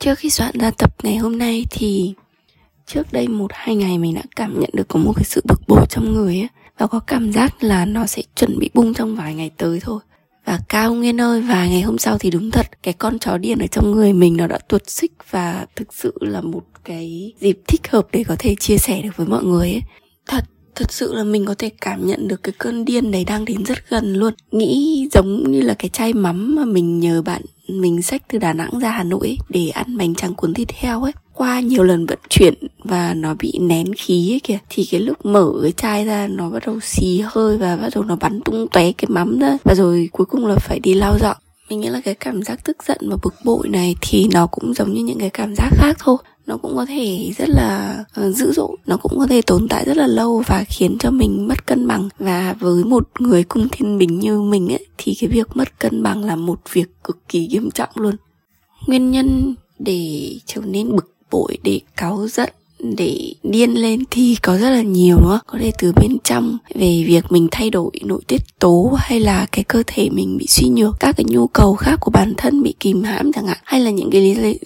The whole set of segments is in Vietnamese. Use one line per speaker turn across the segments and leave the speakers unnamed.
Trước khi soạn ra tập ngày hôm nay thì trước đây một, hai ngày mình đã cảm nhận được có một cái sự bực bội trong người ấy. Và có cảm giác là nó sẽ chuẩn bị bung trong vài ngày tới thôi. Và cao nguyên ơi vài ngày hôm sau thì đúng thật, cái con chó điên ở trong người mình nó đã tuột xích và thực sự là một cái dịp thích hợp để có thể chia sẻ được với mọi người ấy. Thật thật sự là mình có thể cảm nhận được cái cơn điên này đang đến rất gần luôn. Nghĩ giống như là cái chai mắm mà mình nhờ bạn mình xách từ đà nẵng ra hà nội ấy, để ăn bánh tráng cuốn thịt heo ấy. Qua nhiều lần vận chuyển và nó bị nén khí ấy kìa thì cái lúc mở cái chai ra nó bắt đầu xì hơi và bắt đầu nó bắn tung tóe cái mắm ra. Và rồi cuối cùng là phải đi lau dọn mình nghĩ là cái cảm giác tức giận và bực bội này thì nó cũng giống như những cái cảm giác khác thôi. Nó cũng có thể rất là uh, dữ dội nó cũng có thể tồn tại rất là lâu và khiến cho mình mất cân bằng. Và với một người cung thiên bình như mình ấy thì cái việc mất cân bằng là một việc cực kỳ nghiêm trọng luôn. Nguyên nhân để trở nên bực bội để cáu giận để điên lên thì có rất là nhiều đúng không? Có thể từ bên trong về việc mình thay đổi nội tiết tố hay là cái cơ thể mình bị suy nhược, các cái nhu cầu khác của bản thân bị kìm hãm chẳng hạn, hay là những cái lý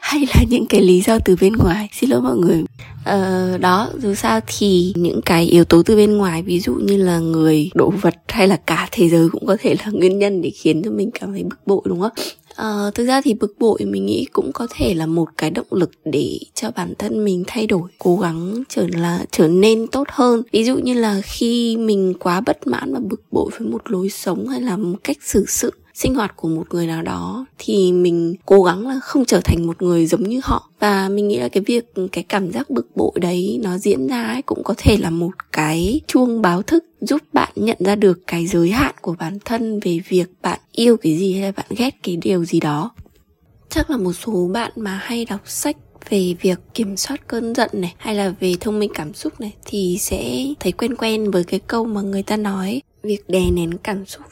hay là những cái lý do từ bên ngoài. Xin lỗi mọi người. Ờ, đó dù sao thì những cái yếu tố từ bên ngoài ví dụ như là người đồ vật hay là cả thế giới cũng có thể là nguyên nhân để khiến cho mình cảm thấy bực bội đúng không? À, thực ra thì bực bội mình nghĩ cũng có thể là một cái động lực để cho bản thân mình thay đổi cố gắng trở là trở nên tốt hơn. Ví dụ như là khi mình quá bất mãn và bực bội với một lối sống hay là một cách xử sự sinh hoạt của một người nào đó thì mình cố gắng là không trở thành một người giống như họ. Và mình nghĩ là cái việc, cái cảm giác bực bội đấy nó diễn ra ấy cũng có thể là một cái chuông báo thức giúp bạn nhận ra được cái giới hạn của bản thân về việc bạn yêu cái gì hay là bạn ghét cái điều gì đó. Chắc là một số bạn mà hay đọc sách về việc kiểm soát cơn giận này, hay là về thông minh cảm xúc này thì sẽ thấy quen quen với cái câu mà người ta nói, việc đè nén cảm xúc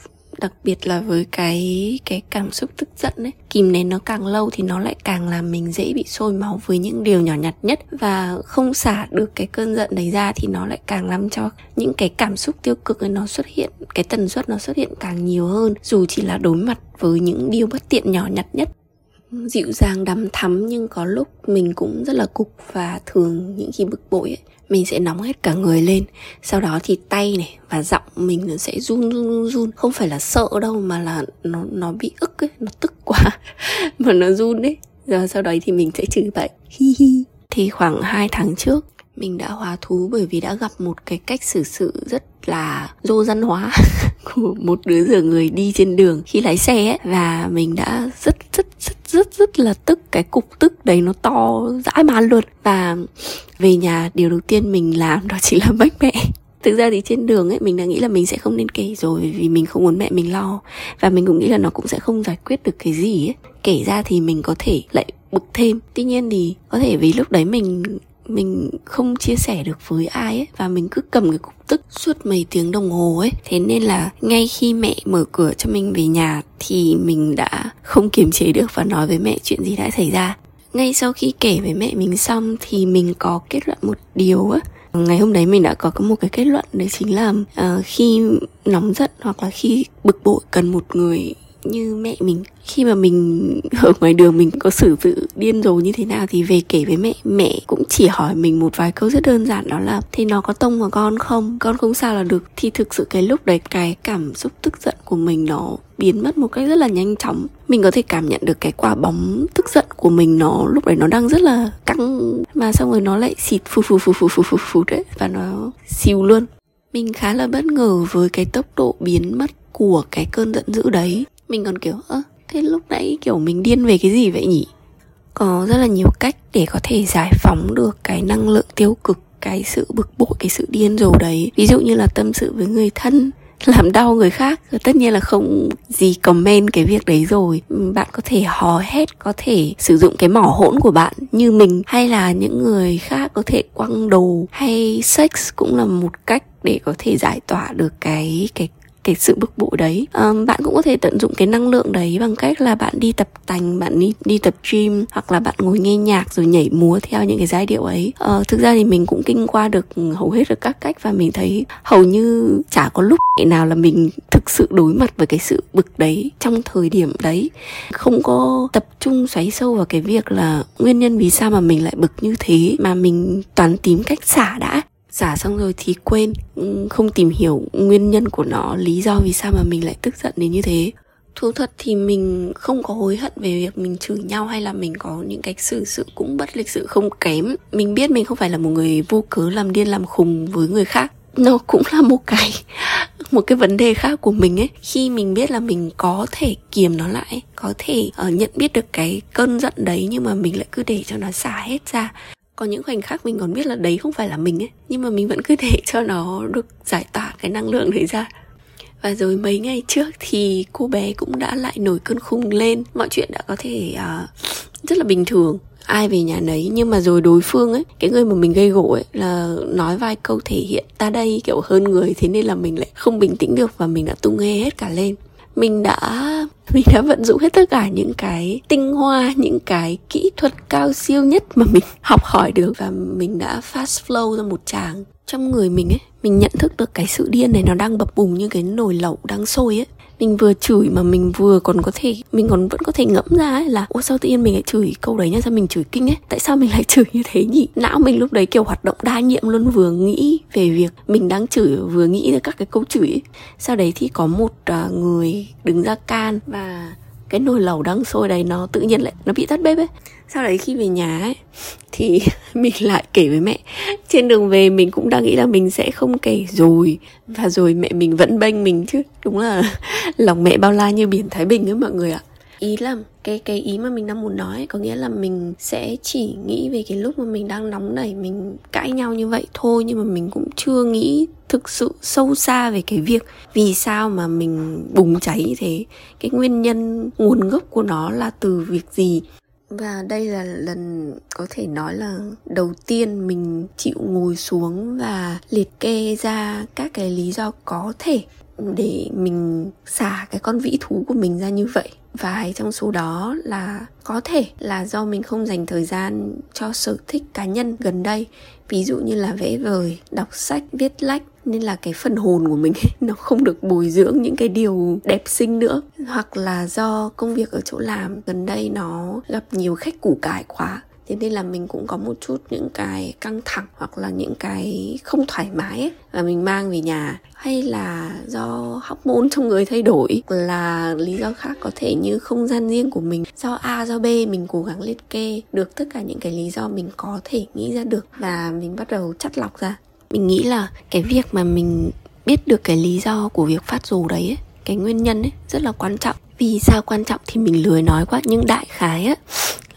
đặc biệt là với cái cái cảm xúc tức giận ấy. Kìm nén nó càng lâu thì nó lại càng làm mình dễ bị sôi máu với những điều nhỏ nhặt nhất. Và không xả được cái cơn giận đấy ra thì nó lại càng làm cho những cái cảm xúc tiêu cực ấy nó xuất hiện, cái tần suất nó xuất hiện càng nhiều hơn. Dù chỉ là đối mặt với những điều bất tiện nhỏ nhặt nhất dịu dàng đắm thắm nhưng có lúc mình cũng rất là cục và thường những khi bực bội ấy, mình sẽ nóng hết cả người lên. Sau đó thì tay này và giọng mình nó sẽ run run run run. Không phải là sợ đâu mà là nó nó bị ức ấy nó tức quá mà nó run đấy rồi sau đấy thì mình sẽ chửi bậy. Hi hi. Thì khoảng 2 tháng trước mình đã hóa thú bởi vì đã gặp một cái cách xử sự rất là dô dân hóa của một đứa rửa người đi trên đường khi lái xe ấy. Và mình đã rất rất rất rất là tức. Cái cục tức đấy nó to dãi man luôn. Và về nhà, điều đầu tiên mình làm đó chỉ là bách mẹ. Thực ra thì trên đường ấy, mình đã nghĩ là mình sẽ không nên kể rồi vì mình không muốn mẹ mình lo. Và mình cũng nghĩ là nó cũng sẽ không giải quyết được cái gì ấy. Kể ra thì mình có thể lại bực thêm. Tuy nhiên thì có thể vì lúc đấy mình mình không chia sẻ được với ai ấy và mình cứ cầm cái cục tức suốt mấy tiếng đồng hồ ấy. Thế nên là ngay khi mẹ mở cửa cho mình về nhà thì mình đã không kiềm chế được và nói với mẹ chuyện gì đã xảy ra. Ngay sau khi kể với mẹ mình xong thì mình có kết luận một điều á. Ngày hôm đấy mình đã có một cái kết luận đấy chính là uh, khi nóng giận hoặc là khi bực bội cần một người như mẹ mình. Khi mà mình ở ngoài đường mình có xử sự điên rồ như thế nào thì về kể với mẹ. Mẹ cũng chỉ hỏi mình một vài câu rất đơn giản, đó là thì nó có tông vào con không? Con không sao là được. Thì thực sự cái lúc đấy, cái cảm xúc tức giận của mình nó biến mất một cách rất là nhanh chóng. Mình có thể cảm nhận được cái quả bóng tức giận của mình nó lúc đấy nó đang rất là căng, mà xong rồi nó lại xịt phù phù phù phù phù phù phù đấy và nó siêu luôn. Mình khá là bất ngờ với cái tốc độ biến mất của cái cơn giận dữ đấy mình còn kiểu, ơ, thế lúc nãy kiểu mình điên về cái gì vậy nhỉ? Có rất là nhiều cách để có thể giải phóng được cái năng lượng tiêu cực, cái sự bực bội, cái sự điên rồ đấy. Ví dụ như là tâm sự với người thân, làm đau người khác tất nhiên là không gì comment cái việc đấy rồi. Bạn có thể hò hét, có thể sử dụng cái mỏ hỗn của bạn như mình, hay là những người khác có thể quăng đồ, hay sex cũng là một cách để có thể giải tỏa được cái cái cái sự bực bội đấy. Um, bạn cũng có thể tận dụng cái năng lượng đấy bằng cách là bạn đi tập tành bạn đi đi tập gym hoặc là bạn ngồi nghe nhạc rồi nhảy múa theo những cái giai điệu ấy. Uh, thực ra thì mình cũng kinh qua được hầu hết được các cách và mình thấy hầu như chả có lúc nào là mình thực sự đối mặt với cái sự bực đấy trong thời điểm đấy. Không có tập trung xoáy sâu vào cái việc là nguyên nhân vì sao mà mình lại bực như thế mà mình toàn tìm cách xả đã xả xong rồi thì quên không tìm hiểu nguyên nhân của nó lý do vì sao mà mình lại tức giận đến như thế. Thú thật thì mình không có hối hận về việc mình chửi nhau hay là mình có những cái xử sự cũng bất lịch sự không kém. Mình biết mình không phải là một người vô cớ làm điên làm khùng với người khác. Nó cũng là một cái một cái vấn đề khác của mình ấy. Khi mình biết là mình có thể kiềm nó lại có thể uh, nhận biết được cái cơn giận đấy nhưng mà mình lại cứ để cho nó xả hết ra có những khoảnh khắc mình còn biết là đấy không phải là mình ấy nhưng mà mình vẫn cứ để cho nó được giải tỏa cái năng lượng đấy ra. Và rồi mấy ngày trước thì cô bé cũng đã lại nổi cơn khùng lên. Mọi chuyện đã có thể uh, rất là bình thường. Ai về nhà nấy nhưng mà rồi đối phương ấy cái người mà mình gây gỗ ấy là nói vài câu thể hiện ta đây kiểu hơn người thế nên là mình lại không bình tĩnh được và mình đã tung nghe hết cả lên mình đã mình đã vận dụng hết tất cả những cái tinh hoa, những cái kỹ thuật cao siêu nhất mà mình học hỏi được. Và mình đã fast flow ra một tràng trong người mình ấy. Mình nhận thức được cái sự điên này nó đang bập bùng như cái nồi lẩu đang sôi ấy mình vừa chửi mà mình vừa còn có thể mình còn vẫn có thể ngẫm ra ấy là ô sao tự nhiên mình lại chửi câu đấy nhá sao mình chửi kinh ấy tại sao mình lại chửi như thế nhỉ não mình lúc đấy kiểu hoạt động đa nhiệm luôn vừa nghĩ về việc mình đang chửi vừa nghĩ ra các cái câu chửi ấy. sau đấy thì có một uh, người đứng ra can và cái nồi lẩu đang sôi đấy nó tự nhiên lại, nó bị tắt bếp ấy. Sau đấy khi về nhà ấy, thì mình lại kể với mẹ. Trên đường về mình cũng đang nghĩ là mình sẽ không kể rồi, và rồi mẹ mình vẫn bênh mình chứ. Đúng là lòng mẹ bao la như biển thái bình ấy mọi người ạ. Ý là cái cái ý mà mình đang muốn nói có nghĩa là mình sẽ chỉ nghĩ về cái lúc mà mình đang nóng nảy, mình cãi nhau như vậy thôi, nhưng mà mình cũng chưa nghĩ thực sự sâu xa về cái việc vì sao mà mình bùng cháy như thế. Cái nguyên nhân, nguồn gốc của nó là từ việc gì? Và đây là lần có thể nói là đầu tiên mình chịu ngồi xuống và liệt kê ra các cái lý do có thể để mình xả cái con vĩ thú của mình ra như vậy. Vài trong số đó là có thể là do mình không dành thời gian cho sở thích cá nhân gần đây. Ví dụ như là vẽ vời đọc sách viết lách. Nên là cái phần hồn của mình ấy, nó không được bồi dưỡng những cái điều đẹp xinh nữa. Hoặc là do công việc ở chỗ làm gần đây nó gặp nhiều khách củ cải quá thế nên là mình cũng có một chút những cái căng thẳng hoặc là những cái không thoải mái ấy, và mình mang về nhà. Hay là do hóc môn trong người thay đổi là lý do khác có thể như không gian riêng của mình. Do a do b mình cố gắng liệt kê được tất cả những cái lý do mình có thể nghĩ ra được và mình bắt đầu chắt lọc ra. Mình nghĩ là cái việc mà mình biết được cái lý do của việc phát rồ đấy ấy, cái nguyên nhân ấy rất là quan trọng. Vì sao quan trọng thì mình lười nói quá nhưng đại khái á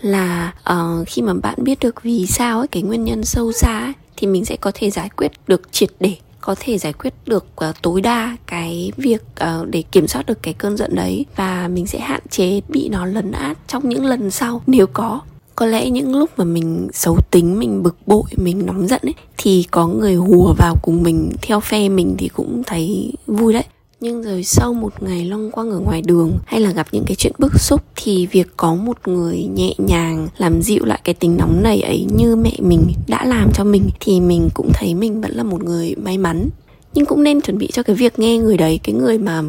là uh, khi mà bạn biết được vì sao ấy cái nguyên nhân sâu xa ấy, thì mình sẽ có thể giải quyết được triệt để có thể giải quyết được uh, tối đa cái việc uh, để kiểm soát được cái cơn giận đấy. Và mình sẽ hạn chế bị nó lấn át trong những lần sau nếu có. Có lẽ những lúc mà mình xấu tính mình bực bội mình nóng giận ấy thì có người hùa vào cùng mình theo phe mình thì cũng thấy vui đấy nhưng rồi sau một ngày long quăng ở ngoài đường hay là gặp những cái chuyện bức xúc thì việc có một người nhẹ nhàng làm dịu lại cái tính nóng này ấy như mẹ mình đã làm cho mình thì mình cũng thấy mình vẫn là một người may mắn. Nhưng cũng nên chuẩn bị cho cái việc nghe người đấy, cái người mà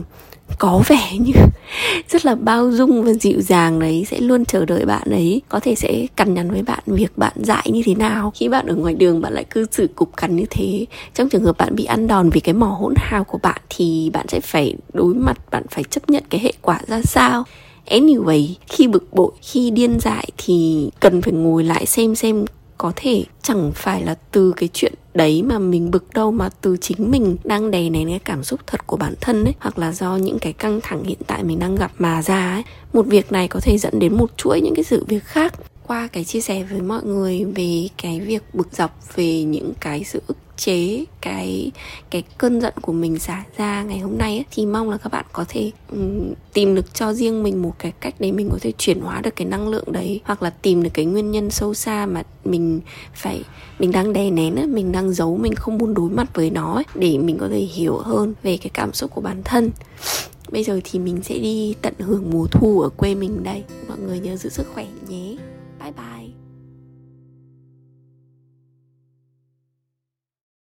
có vẻ như rất là bao dung và dịu dàng đấy sẽ luôn chờ đợi bạn ấy. Có thể sẽ cằn nhằn với bạn việc bạn dại như thế nào. Khi bạn ở ngoài đường bạn lại cư xử cục cằn như thế. Trong trường hợp bạn bị ăn đòn vì cái mỏ hỗn hào của bạn thì bạn sẽ phải đối mặt bạn phải chấp nhận cái hệ quả ra sao? Anyway, khi bực bội, khi điên dại thì cần phải ngồi lại xem xem có thể chẳng phải là từ cái chuyện đấy mà mình bực đâu mà từ chính mình đang đè nén cái cảm xúc thật của bản thân ấy, hoặc là do những cái căng thẳng hiện tại mình đang gặp mà ra ấy. Một việc này có thể dẫn đến một chuỗi những cái sự việc khác. Qua cái chia sẻ với mọi người về cái việc bực dọc, về những cái sự ức chế cái cái cơn giận của mình xả ra ngày hôm nay ấy, thì mong là các bạn có thể um, tìm được cho riêng mình một cái cách để mình có thể chuyển hóa được cái năng lượng đấy hoặc là tìm được cái nguyên nhân sâu xa mà mình phải mình đang đè nén ấy, mình đang giấu mình không muốn đối mặt với nó ấy, để mình có thể hiểu hơn về cái cảm xúc của bản thân. Bây giờ thì mình sẽ đi tận hưởng mùa thu ở quê mình đây. Mọi người nhớ giữ sức khỏe nhé. Bye bye.